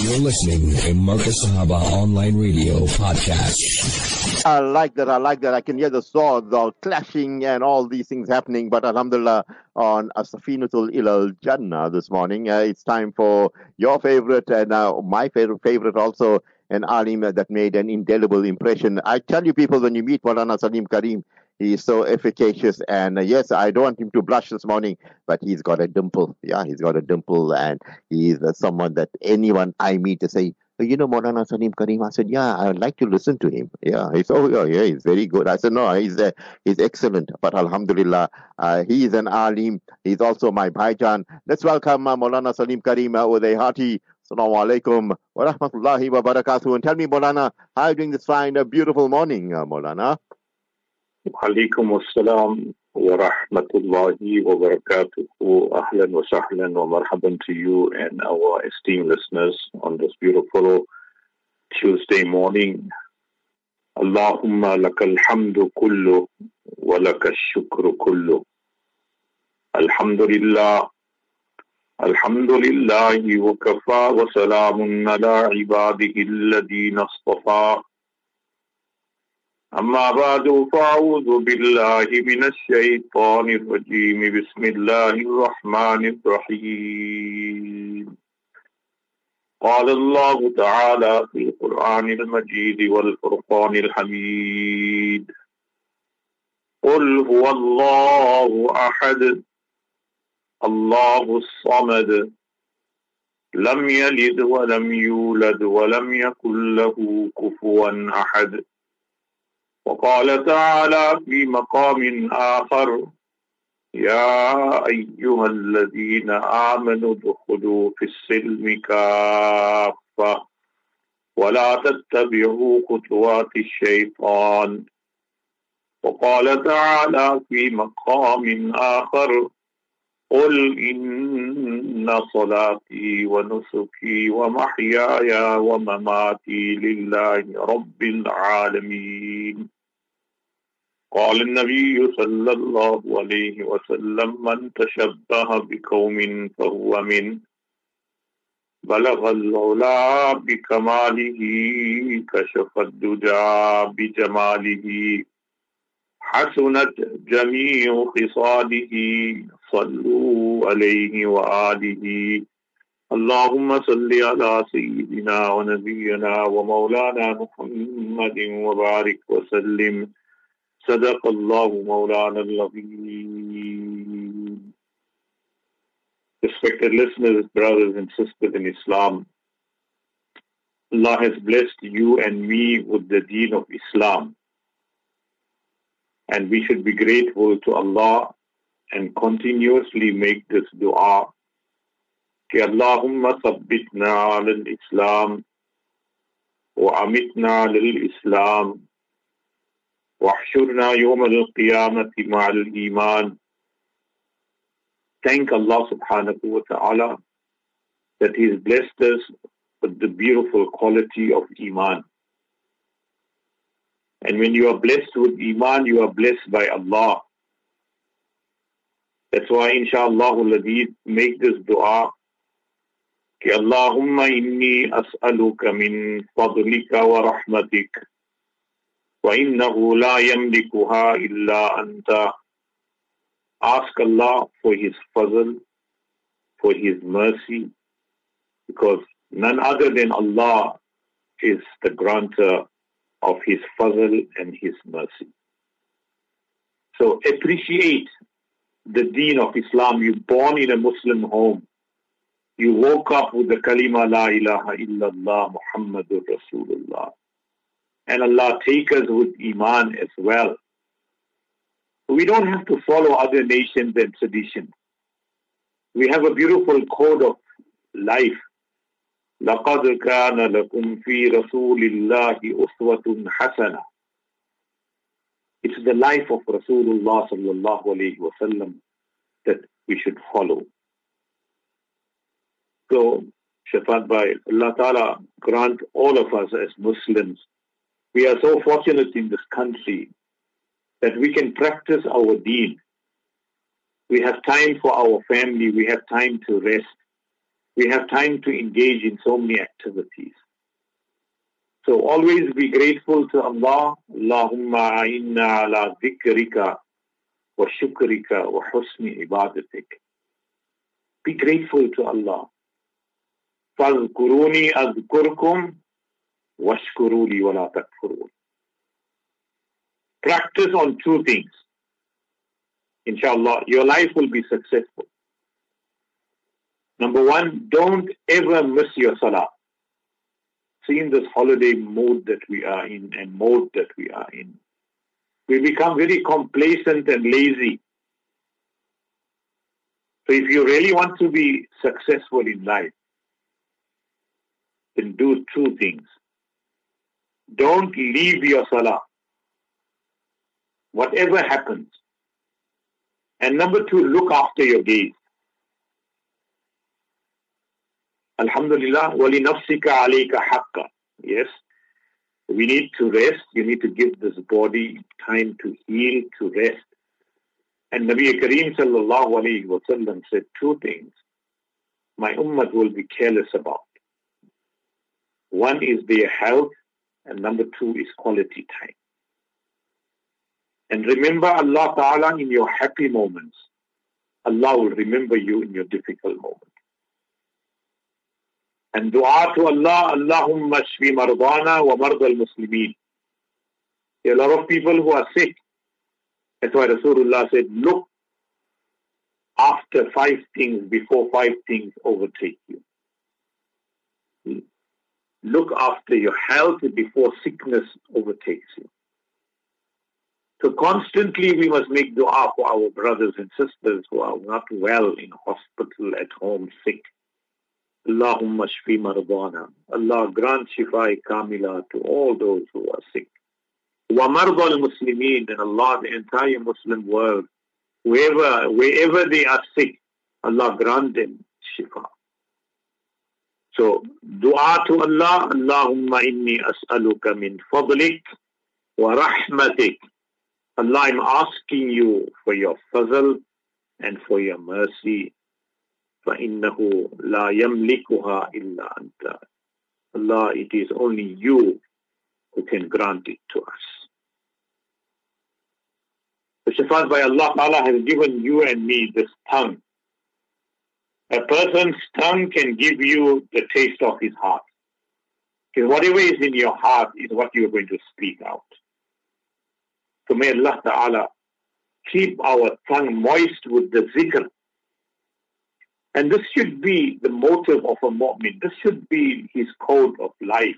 You're listening to Marcus Sahaba Online Radio Podcast. I like that. I like that. I can hear the swords all clashing and all these things happening. But Alhamdulillah, on Asafinatul Ilal Jannah this morning, uh, it's time for your favorite and uh, my favorite, favorite also, an alim that made an indelible impression. I tell you, people, when you meet Maulana Salim Karim, He's so efficacious. And uh, yes, I don't want him to blush this morning, but he's got a dimple. Yeah, he's got a dimple. And he's uh, someone that anyone I meet to say, oh, you know, Maulana Salim Karim. I said, yeah, I would like to listen to him. Yeah, he's, oh, yeah, yeah, he's very good. I said, no, he's uh, he's excellent. But Alhamdulillah, uh, he is an alim. He's also my bhaijan. Let's welcome uh, Maulana Salim Karim uh, with a hearty Assalamu alaikum wa rahmatullahi wa barakatuh. And tell me, Maulana, how are you doing this fine, beautiful morning, uh, Maulana? وعليكم السلام ورحمة الله وبركاته. أهلا وسهلا ومرحبا to you and our esteemed listeners on this beautiful Tuesday morning. اللهم لك الحمد كله ولك الشكر كله الحمد لله الحمد لله وكفى وسلام على عباده الذين اصطفى أما بعد فأعوذ بالله من الشيطان الرجيم. بسم الله الرحمن الرحيم. قال الله تعالى في القرآن المجيد والفرقان الحميد قل هو الله أحد الله الصمد لم يلد ولم يولد ولم يكن له كفوا أحد. وقال تعالى في مقام آخر يا أيها الذين آمنوا ادخلوا في السلم كافة ولا تتبعوا خطوات الشيطان. وقال تعالى في مقام آخر قل إن صلاتي ونسكي ومحياي ومماتي لله رب العالمين. قال النبي صلى الله عليه وسلم من تشبه بقوم فهو من. بلغ العلا بكماله كشف الدجى بجماله. حسنت جميع خصاله صلوا عليه وآله. اللهم صل على سيدنا ونبينا ومولانا محمد وبارك وسلم. صدق الله مولانا العظيم. Respected listeners, brothers and sisters in Islam, Allah has blessed you and me with the deen of Islam. And we should be grateful to Allah and continuously make this dua. اللهم ثبتنا على الإسلام وعمتنا للإسلام واحشرنا يوم القيامة مع الإيمان Thank Allah subhanahu wa ta'ala that He has blessed us with the beautiful quality of Iman. And when you are blessed with Iman, you are blessed by Allah. That's why inshallah make this dua कि اللهم إني أسألك من فضلك ورحمتك وَإِنَّهُ لَا يَمْلِكُهَا إِلَّا أَنْتَ Ask Allah for His fazl, for His mercy, because none other than Allah is the granter of His fazl and His mercy. So appreciate the deen of Islam. You're born in a Muslim home. You woke up with the kalima La ilaha illallah Muhammadur Rasulullah and Allah take us with Iman as well. We don't have to follow other nations and traditions. We have a beautiful code of life. لَقَدْ كَانَ لَكُمْ فِي رَسُولِ اللَّهِ أُسْوَةٌ It's the life of Rasulullah sallallahu alayhi wa sallam that we should follow. So, Shaafat by Allah Ta'ala grant all of us as Muslims we are so fortunate in this country that we can practice our deen. We have time for our family. We have time to rest. we have time to engage in so many activities. So always be grateful to Allah. Allahumma inna ala dhikrika wa shukrika wa husni ibadatik. Be grateful to Allah. فَاذْكُرُونِي أَذْكُرْكُمْ washkuru wala takfurun. Practice on two things. Inshallah, your life will be successful. Number one, don't ever miss your salah. See in this holiday mode that we are in and mode that we are in, we become very complacent and lazy. So if you really want to be successful in life, then do two things. Don't leave your salah. Whatever happens. And number two, look after your gaze. Alhamdulillah, wali nafsika alayka haqqa. Yes, we need to rest. You need to give this body time to heal, to rest. And Nabi Kareem sallallahu alayhi wa sallam said two things my ummah will be careless about. One is their health, and number two is quality time. And remember Allah Ta'ala in your happy moments. Allah will remember you in your difficult moments. And dua to Allah, Allahumma shfi mardana wa marda al-muslimin. There are a lot of people who are sick. That's why Rasulullah said, look after five things before five things overtake you. Look after your health before sickness overtakes you. So constantly we must make dua for our brothers and sisters who are not well in hospital, at home, sick. Allahumma shfi mardana. Allah grant shifa kamila to all those who are sick. Wa marda al-muslimin and Allah the entire Muslim world. Wherever, wherever they are sick, Allah grant them shifa. So dua to Allah, Allahumma inni as'aluka min fadlik wa rahmatik. Allah, I'm asking you for your fazl and for your mercy. فَإِنَّهُ لَا يَمْلِكُهَا إِلَّا أَنْتَ Allah, it is only you who can grant it to us. The Shaafat by Allah Ta'ala has given you and me this tongue a person's tongue can give you the taste of his heart. Because whatever is in your heart is what you are going to speak out. So may Allah Ta'ala keep our tongue moist with the zikr. And this should be the motive of a mu'min. This should be his code of life.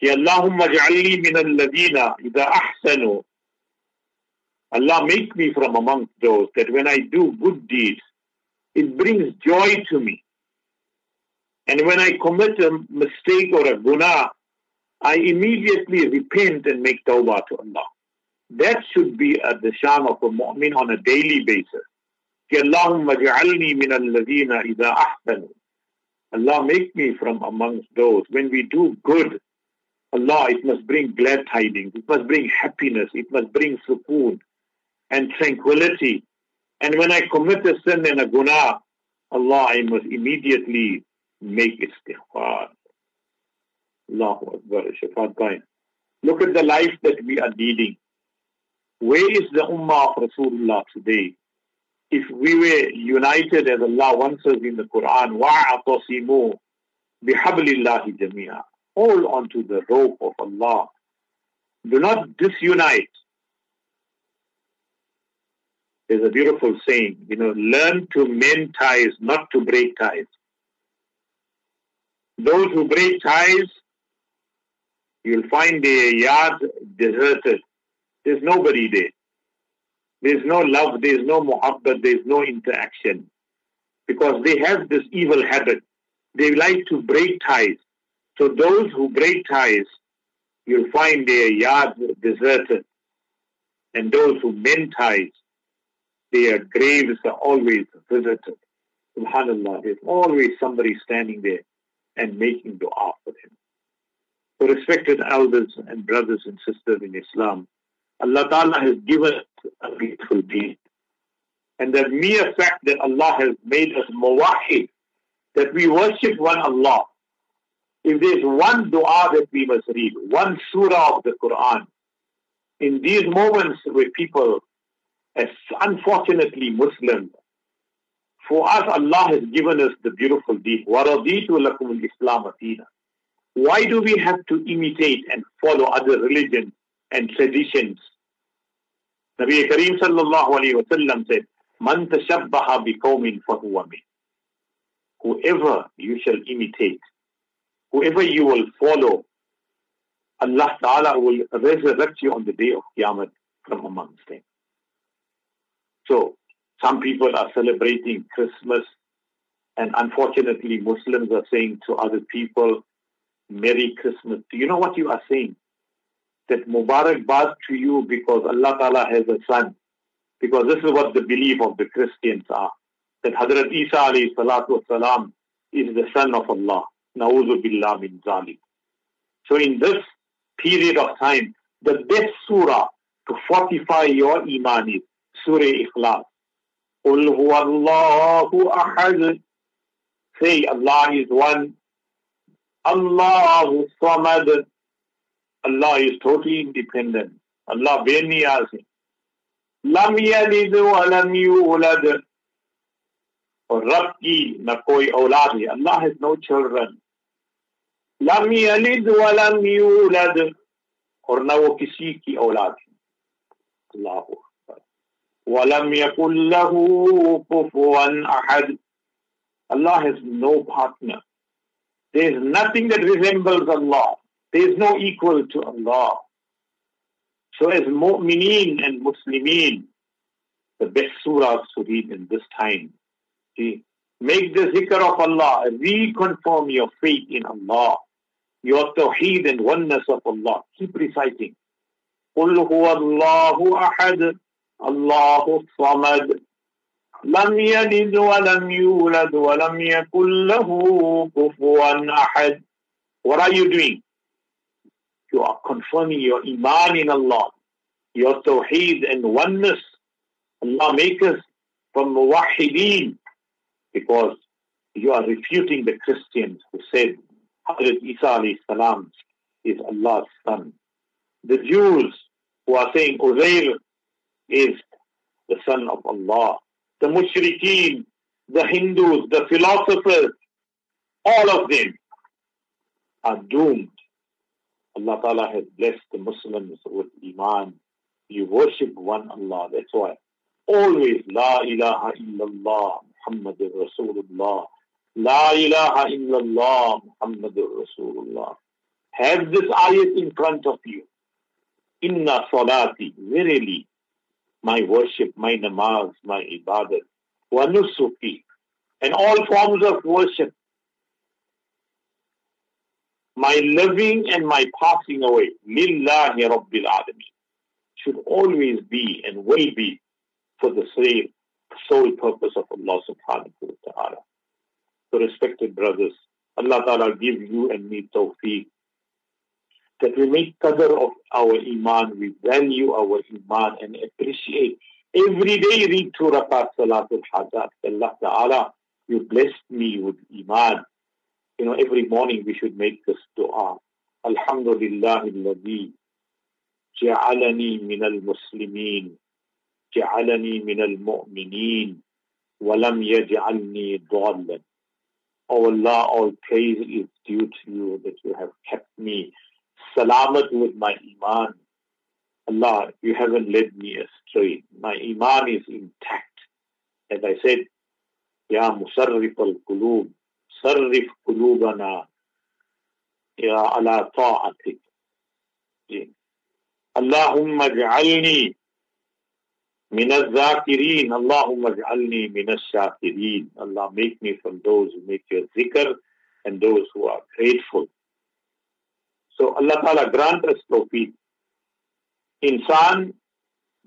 Ya Allahumma ja'alli min al-ladina idha ahsanu. Allah make me from amongst those that when I do good deeds, it brings joy to me. And when I commit a mistake or a guna, I immediately repent and make tawbah to Allah. That should be at the shan of a mu'min on a daily basis. اللهم اجعلني من الذين إذا أحسنوا Allah make me from amongst those. When we do good, Allah, it must bring glad tidings. It must bring happiness. It must bring sukoon and tranquility. and when I commit a sin and a guna, Allah, I must immediately make istighfar. Allahu Akbar, Shaafat Look at the life that we are leading. Where is the Ummah of Rasulullah today? If we were united as Allah once says in the Quran, وَاعْتَصِمُوا بِحَبْلِ اللَّهِ جَمِيعًا Hold onto the rope of Allah. Do not disunite. There's a beautiful saying, you know, learn to mend ties, not to break ties. Those who break ties, you'll find their yard deserted. There's nobody there. There's no love, there's no muhabbat, there's no interaction. Because they have this evil habit. They like to break ties. So those who break ties, you'll find their yard deserted. And those who mend ties, their graves are always visited. Subhanallah, there's always somebody standing there and making dua for them. So respected elders and brothers and sisters in Islam, Allah Ta'ala has given us a beautiful deed. And the mere fact that Allah has made us mawahid, that we worship one Allah. If there's one dua that we must read, one surah of the Quran, in these moments where people, as unfortunately Muslims, for us Allah has given us the beautiful deed. وَرَضِيتُ لَكُمُ الْإِسْلَامَ دِينًا Why do we have to imitate and follow other religions and traditions? Nabi Kareem sallallahu alayhi wa sallam said, مَنْ تَشَبَّهَ بِقَوْمٍ فَهُوَ مِنْ Whoever you shall imitate, whoever you will follow, Allah Ta'ala will resurrect you on the day of Qiyamah from amongst them. So, some people are celebrating Christmas, and unfortunately, Muslims are saying to other people, Merry Christmas. Do you know what you are saying? That Mubarak Bad to you because Allah Ta'ala has a son. Because this is what the belief of the Christians are. That Hadrat Isa alayhi salatu wasalam is the son of Allah. Na'udhu billah min zalim. So in this period of time, the best surah to fortify your iman is سورة إخلاص. قل هو الله أحد. Say Allah is one. Allah Samad. Allah is totally independent. Allah barely has لم يلد ولم يولد اور رب کی نہ کوئی أولاد ہے اللہ has no children. لم يلد ولم يولد اور نہ وہ کسی کی أولاد ہے اللہ ولم يكن له كفوا أحد Allah has no partner. There is nothing that resembles Allah. There is no equal to Allah. So as mu'mineen and muslimeen, the best surahs to read in this time. See, make the zikr of Allah, reconfirm your faith in Allah, your tawheed and oneness of Allah. Keep reciting. قل هو الله أحد الله الصمد لم يلد ولم يولد ولم يكن له كفوا أحد What are you doing? You are confirming your iman in Allah, your tawheed and oneness. Allah make us from muwahideen because you are refuting the Christians who said Hazrat Isa alayhi salam is Allah's son. The Jews who are saying Uzair is the son of Allah. The mushrikeen, the Hindus, the philosophers, all of them are doomed. Allah Ta'ala has blessed the Muslims with Iman. You worship one Allah. That's why always La ilaha illallah Muhammadur Rasulullah. La ilaha illallah Muhammadur Rasulullah. Have this ayat in front of you. Inna salati, verily, my worship, my namaz, my ibadat, wa nusuki, and all forms of worship, my living and my passing away, lillahi rabbil alameen, should always be and will be for the same sole purpose of Allah subhanahu wa ta'ala. So respected brothers, Allah ta'ala give you and me tawfiq that we make qadr of our iman, we value our iman and appreciate. Every day read two rakat salatul hajat. Allah Ta'ala, you blessed me with iman. You know, every morning we should make this dua. Alhamdulillah alladhi ja'alani min al-muslimin ja'alani min al-mu'minin walam yaj'alni dhallan. Oh Allah, all praise is due to you that you have kept me salamat with my iman. Allah, you haven't led me astray. My iman is intact. As I said, Ya Musarrif al-Qulub, Sarrif Qulubana, Ya ala ta'atik. Allahumma ja'alni min al-zakirin, Allahumma ja'alni min al-shakirin. Allah, make me from those who make your zikr and those who are grateful. So Allah Ta'ala grant us tawfiq. इंसान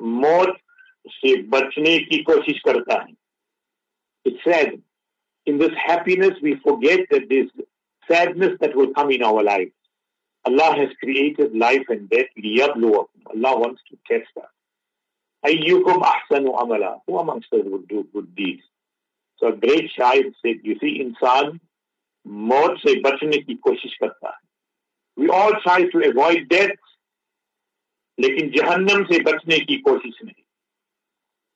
मौत से बचने की कोशिश करता है It's sad. In this happiness, we forget that there's sadness that will come in our life. Allah has created life and death. لِيَبْلُوَكُمْ Allah wants to test us. أَيُّكُمْ أَحْسَنُ amala. Who amongst us would do good deeds? So a great shair said, you see, insan मौत से बचने की कोशिश करता है We all try to avoid death लेकिन जहन्नम से बचने की कोशिश नहीं।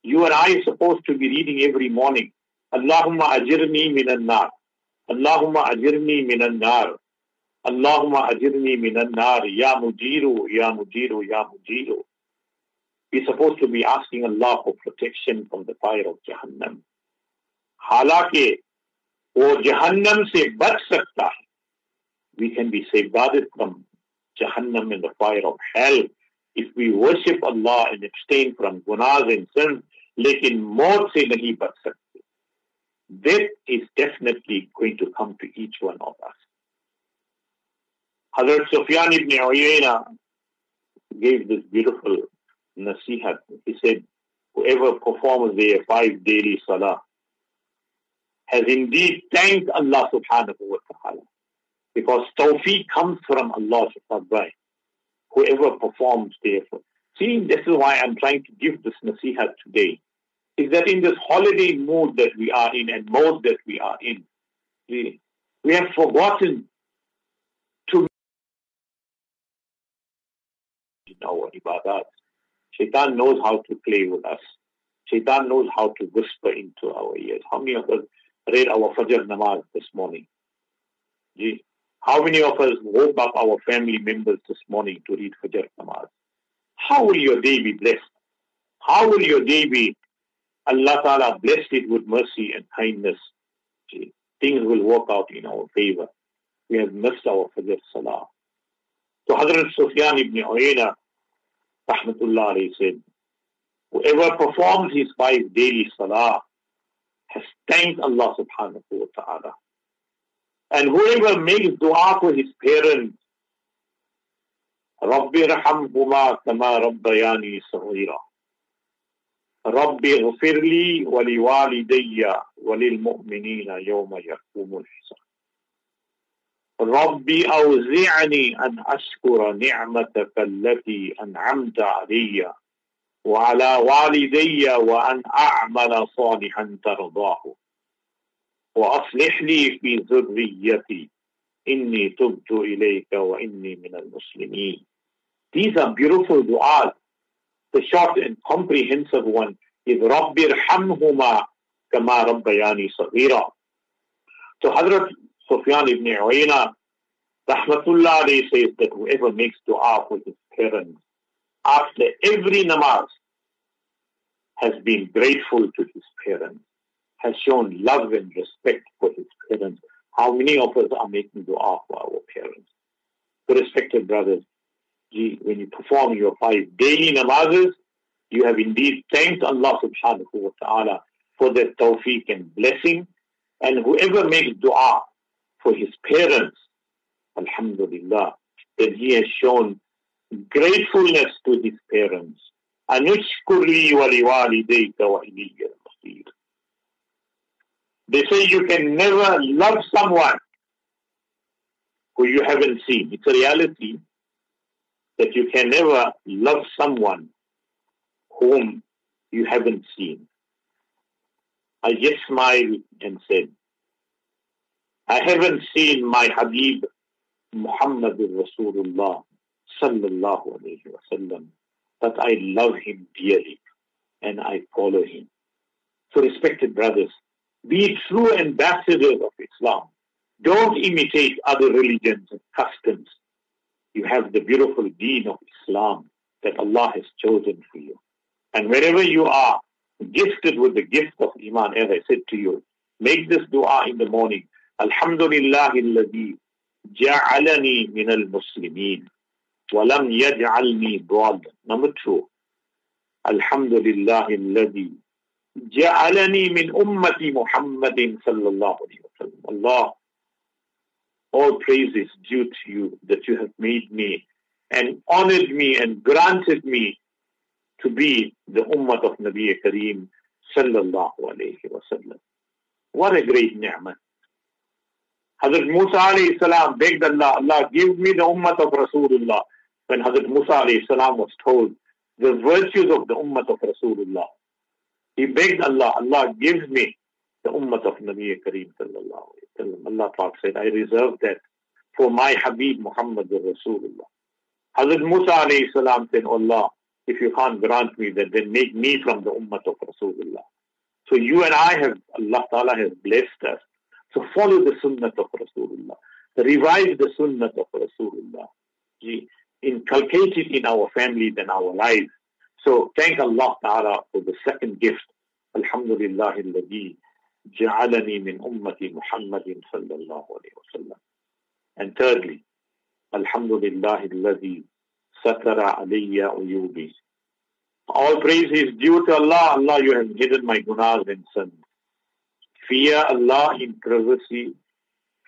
You are I suppose to be reading every morning अल्लाह अजरनी मिनन्नार अल्लाह अजरनी मिनन्नार अल्लाह अजरनी मिनन्नार या मुजीरो या मुजीरो या मुजीरो we suppose to be asking Allah for protection from the fire of जहन्नम हालाँकि वो जहन्नम से बच सकता है। we can be safeguarded from Jahannam and the fire of hell if we worship Allah and abstain from gunas and sins, lekin maut se nahi bach sakte. Death is definitely going to come to each one of us. Hazrat Sufyan ibn Uyayna gave this beautiful nasihat. He said, whoever performs their five daily salah has indeed thanked Allah subhanahu wa ta'ala. Because tawfiq comes from Allah subhanahu wa ta'ala. Whoever performs therefore. See, this is why I'm trying to give this nasihat today. Is that in this holiday mood that we are in and mode that we are in, we, we have forgotten to in our ibadat. Shaitan knows how to play with us. Shaitan knows how to whisper into our ears. How many of us read our Fajr namaz this morning? Gee, how many of us woke up our family members this morning to read Fajr namaz? How will your day be blessed? How will your day be? Allah Ta'ala blessed it with mercy and kindness. Gee, things will work out in our favor. We have missed our Fajr Salah. So Hazrat Sufyan ibn Uyayna, rahmatullah alayhi said, whoever performs his five daily Salah has thanked Allah subhanahu wa ta'ala. And whoever makes dua for his parents, رب ارحمهما كما ربياني صغيرا رب اغفر لي ولوالدي وللمؤمنين يوم يقوم الحساب رب أوزعني أن أشكر نعمتك التي أنعمت علي وعلى والدي وأن أعمل صالحا ترضاه وأصلح لي في ذريتي إني تبت إليك وإني من المسلمين These are beautiful du'as. The short and comprehensive one is رَبِّ ارْحَمْهُمَا كَمَا رَبَّيَانِي صَغِيرًا So Hazrat Sufyan ibn Uyayna Rahmatullah alayhi says that whoever makes dua for his parents after every namaz has been grateful to his parents, has shown love and respect for his parents. How many of us are making dua for our parents? So respected brothers, gee, when you perform your five daily namazes, you have indeed thanked Allah subhanahu wa ta'ala for that tawfiq and blessing. And whoever makes dua for his parents, alhamdulillah, then he has shown gratefulness to his parents. أنشكر لي ولوالديك وإلي المصير. they say you can never love someone who you haven't seen. It's a reality that you can never love someone whom you haven't seen. I just smiled and said, I haven't seen my Habib Muhammad Rasulullah sallallahu alayhi wa sallam, but I love him dearly and I follow him. So respected brothers, be true ambassadors of Islam. Don't imitate other religions and customs. You have the beautiful deen of Islam that Allah has chosen for you. And wherever you are gifted with the gift of Iman, as I said to you, make this dua in the morning. Alhamdulillah alladhi ja'alani min al-muslimin wa lam yaj'alni Number two. Alhamdulillah alladhi جعلني من أمة محمد صلى الله عليه وسلم Allah all praise is due to you that you have made me and honored me and granted me to be the ummah of Nabi Kareem sallallahu alayhi wa sallam. What a great ni'mah. Hazrat Musa alayhi salam begged Allah, Allah give me the ummah of Rasulullah. When Hazrat Musa alayhi salam was told the virtues of the ummah of Rasulullah, he begged Allah, Allah gives me the ummah of Nabi Kareem sallallahu. Allah Ta'ala said, I reserve that for my Habib Muhammad Rasulullah. Hazrat Musa alayhi salam said, oh Allah, if you can't grant me that, then make me from the ummah of Rasulullah. So you and I have, Allah Ta'ala has blessed us. So follow the sunnah of Rasulullah. Revive the sunnah of Rasulullah. Inculcate it in our families and our lives. So thank Allah Ta'ala for the second gift. Alhamdulillah alladhi ja'alani min ummati Muhammadin sallallahu alayhi wa sallam. And thirdly, Alhamdulillah alladhi satara alayya uyubi. All praise is due to Allah. Allah, you have hidden my gunas and sins. Fear Allah in privacy,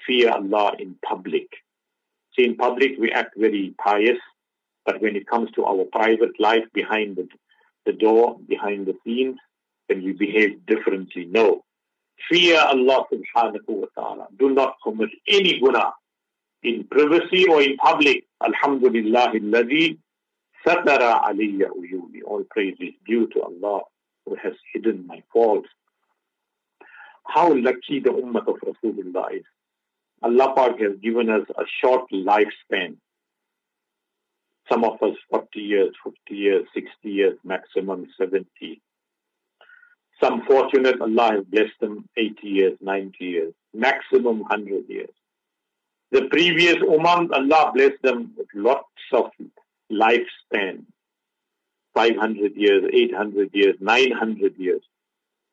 fear Allah in public. See, in public we act very pious, but when it comes to our private life behind the, the door, behind the scenes, then we behave differently. No. Fear Allah subhanahu wa ta'ala. Do not commit any guna in privacy or in public. Alhamdulillah alladhi satara aliyya uyubi. All praise is due to Allah who has hidden my faults. How lucky the ummah of Rasulullah is. Allah Pak has given us a short lifespan. Some of us 40 years, 50 years, 60 years, maximum 70. Some fortunate, Allah has blessed them 80 years, 90 years, maximum 100 years. The previous Umam, Allah blessed them with lots of lifespan. 500 years, 800 years, 900 years.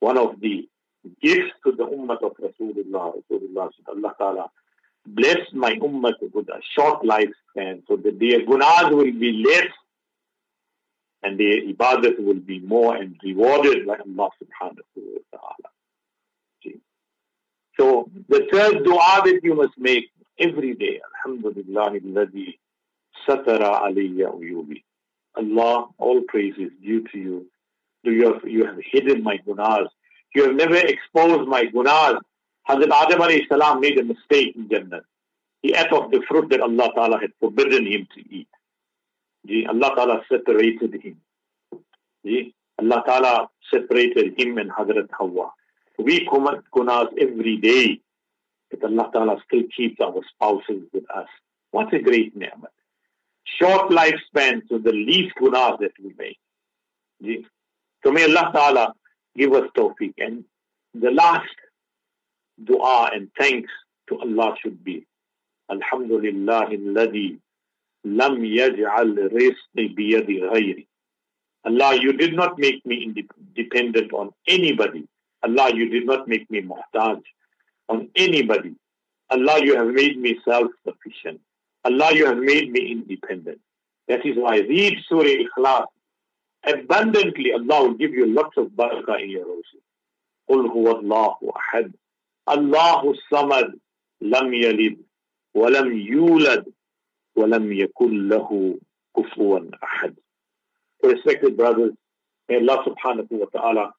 One of the gifts to the ummah of Rasulullah, Rasulullah Allah Ta'ala, bless my ummah with a short lifespan so that their gunas will be less and their ibadat will be more and rewarded by Allah subhanahu wa ta'ala. So the third dua that you must make every day, Alhamdulillah, satara aliyya uyubi. Allah, all praise is due to you. You have, you have hidden my gunas. You have never exposed my gunas. Hazrat Adam alayhi salam made a mistake in Jannah. He ate of the fruit that Allah Ta'ala had forbidden him to eat. Allah Ta'ala separated him. Allah Ta'ala separated him and Hazrat Hawa. We commit gunas every day, but Allah Ta'ala still keeps our spouses with us. What a great ni'mat. Short lifespan, so the least gunas that we make. So may Allah Ta'ala give us tawfiq. And the last dua and thanks to Allah should be Alhamdulillah alladhi lam yaj'al rizqi biyadi ghayri. Allah, you did not make me dependent on anybody. Allah, you did not make me muhtaj on anybody. Allah, you have made me self-sufficient. Allah, you have made me independent. That is why read Surah Ikhlas abundantly. Allah will give you lots of barakah in your roses. قل هو الله أحد Allahu Samad Lam Yalid Walam Yulad Walam Yakullahu Kufuan Ahad. Respected brothers, may Allah subhanahu wa ta'ala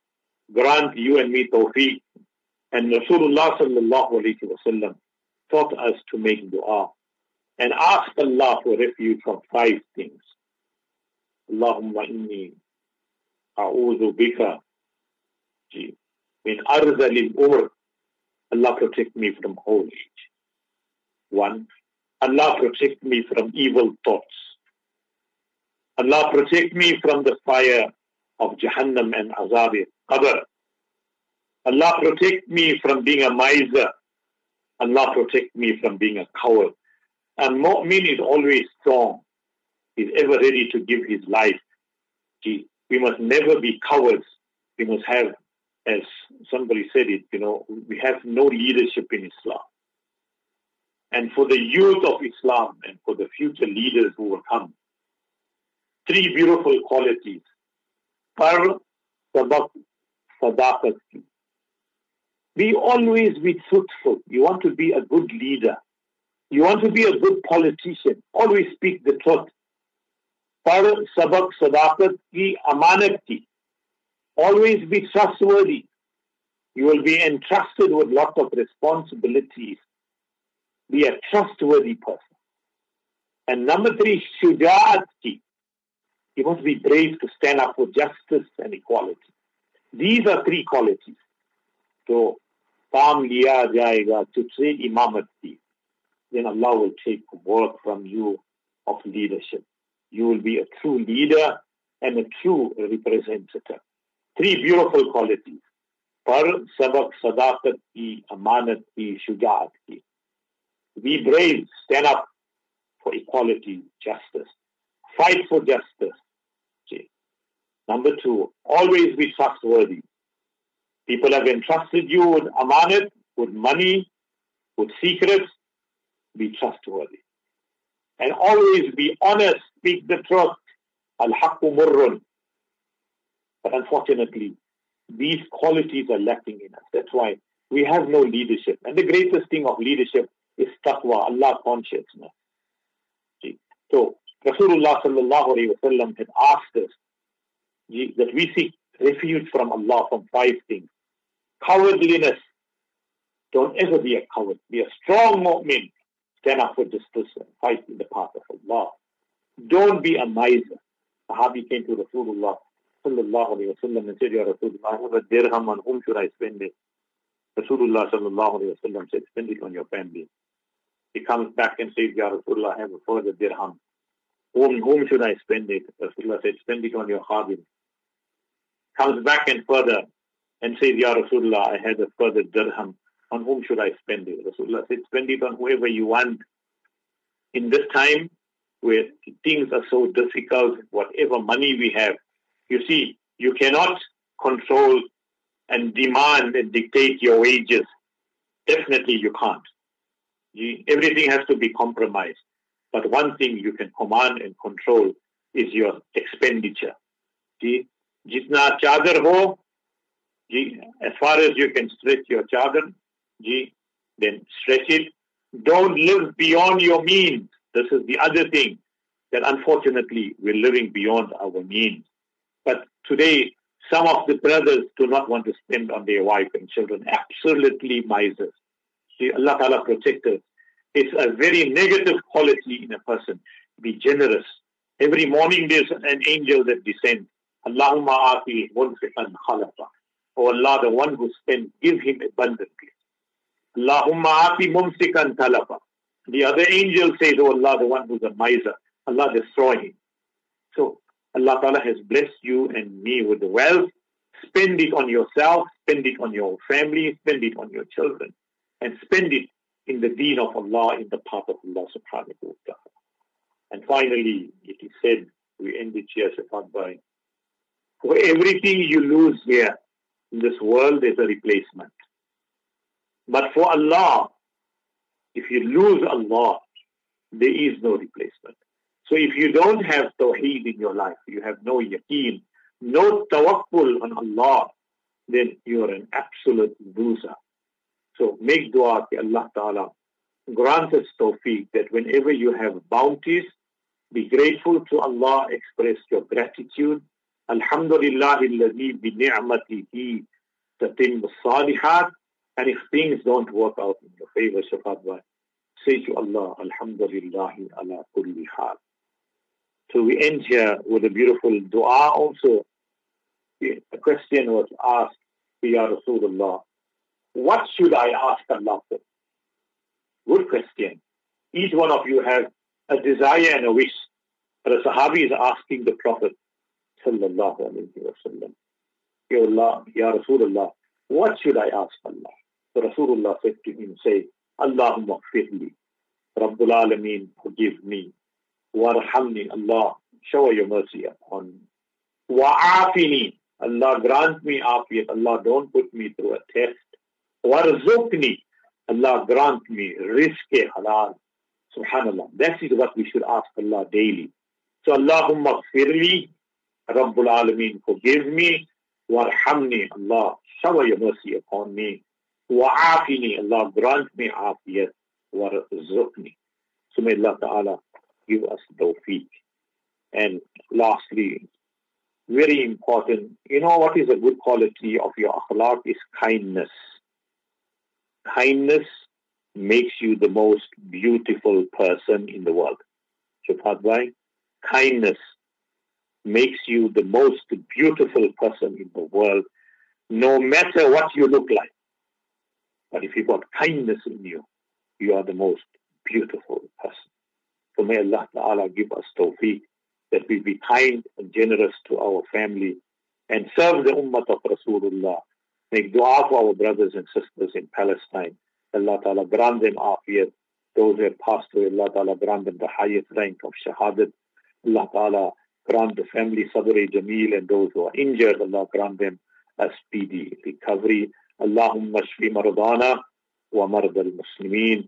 grant you and me tawfiq. And Rasulullah sallallahu alayhi wa sallam taught us to make dua and ask Allah for refuge from five things. Allahumma inni a'udhu bika min arzal al-umr Allah protect me from old age. One, Allah protect me from evil thoughts. Allah protect me from the fire of Jahannam and Azab Qabr. Allah protect me from being a miser. Allah protect me from being a coward. And mu'min is always strong. He's ever ready to give his life. He, we must never be cowards. We must have, as somebody said it, you know, we have no leadership in Islam. And for the youth of Islam and for the future leaders who will come, three beautiful qualities. Par, sabak, sadaqat. Be always be truthful. You want to be a good leader. You want to be a good politician. Always speak the truth. Par, sabak, sadaqat ki amanat ki. Always be trustworthy. You will be entrusted with lots of responsibilities. Be a trustworthy person. And number three, shujaat ki. You must be brave to stand up for justice and equality. These are three qualities. So काम लिया जाएगा तुझसे इमामत की then Allah will take work from you of leadership. You will be a true leader and a true representative. Three beautiful qualities. पर सबक सदाकत की अमानत की शुजात की be brave stand up for equality justice fight for justice okay. number two always be trustworthy people have entrusted you with amanat with money with secrets be trustworthy and always be honest speak the truth al-haqqu murrun but unfortunately these qualities are lacking in us. That's why we have no leadership. And the greatest thing of leadership is taqwa, Allah consciousness. See? So Rasulullah sallallahu alayhi wa sallam had asked us that we seek refuge from Allah from five things. Cowardliness. Don't ever be a coward. Be a strong mu'min. Stand up for justice and fight in the path of Allah. Don't be a miser. Sahabi came to Rasulullah sallallahu alayhi wa sallam and said, Ya Rasulullah, I have a dirham on whom should I spend it? Rasulullah sallallahu alayhi wa sallam said, spend it on your family. He comes back and says, Ya Rasulullah, I have a further dirham. Whom, whom should I spend it? Rasulullah said, spend it on your khadim. Comes back and further and says, Ya Rasulullah, I had a further dirham. On whom should I spend it? Rasulullah said, spend it on whoever you want. In this time where things are so difficult, whatever money we have, you see, you cannot control and demand and dictate your wages. Definitely you can't. You, everything has to be compromised. But one thing you can command and control is your expenditure. See, jitna chadar ho, as far as you can stretch your chadar, then stretch it. Don't live beyond your means. This is the other thing that unfortunately we're living beyond our means. But today, some of the brothers do not want to spend on their wife and children. Absolutely misers. Allah Ta'ala protect us. It's a very negative quality in a person. Be generous. Every morning there's an angel that descends. Allahumma afi munfiqan khalafa. Oh Allah, the one who spends, give him abundantly. Allahumma afi mumsikan talafa. The other angel says, Oh Allah, the one who's a miser. Allah destroy him. So Allah Ta'ala has blessed you and me with the wealth. Spend it on yourself, spend it on your family, spend it on your children, and spend it in the deen of Allah, in the path of Allah subhanahu wa ta'ala. And finally, it is said, we end it here, Shaafat Bhai, for everything you lose here in this world, there's a replacement. But for Allah, if you lose Allah, there is no replacement. So if you don't have tawheed in your life, you have no yaqeen, no tawakkul on Allah, then you are an absolute loser. So make dua to Allah Ta'ala. Grant us tawfiq that whenever you have bounties, be grateful to Allah, express your gratitude. Alhamdulillah bi ni'matihi tatim salihat. And if things don't work out in your favor, Shaafat say to Allah, Alhamdulillah ala kulli hal. So we end here with a beautiful dua also. A question was asked, Ya Rasulullah, what should I ask Allah for? Good question. Each one of you has a desire and a wish. But a Sahabi is asking the Prophet, Sallallahu Alaihi Wasallam, Ya Allah, Ya Rasulullah, what should I ask Allah? So Rasulullah said to him, say, Allahumma. Rabbul Alameen, forgive me. Warhamni, Allah, shower your mercy upon me. Wa'afini, Allah grant me afiyat. Allah don't put me through a test. Warzukni, Allah grant me rizq halal. Subhanallah. That is what we should ask Allah daily. So Allahumma firli, Rabbul Alameen, forgive me. Warhamni, Allah, shower your mercy upon me. Wa'afini, Allah grant me afiyat. Warzukni. So may Allah Ta'ala give us tawfiq. And lastly, very important, you know what is a good quality of your akhlaq is kindness. Kindness makes you the most beautiful person in the world. Shaafat Bhai, kindness makes you the most beautiful person in the world, no matter what you look like. But if you've got kindness in you, you are the most beautiful person. So may Allah Ta'ala give us tawfiq that we be kind and generous to our family and serve the ummah of Rasulullah. Make dua for our brothers and sisters in Palestine. Allah Ta'ala grant them afiyat. Those who have passed away, Allah Ta'ala grant them the highest rank of shahadat. Allah Ta'ala grant the family sabr jameel and those who are injured, Allah grant them a speedy recovery. Allahumma shfi maradana wa marad al-muslimin.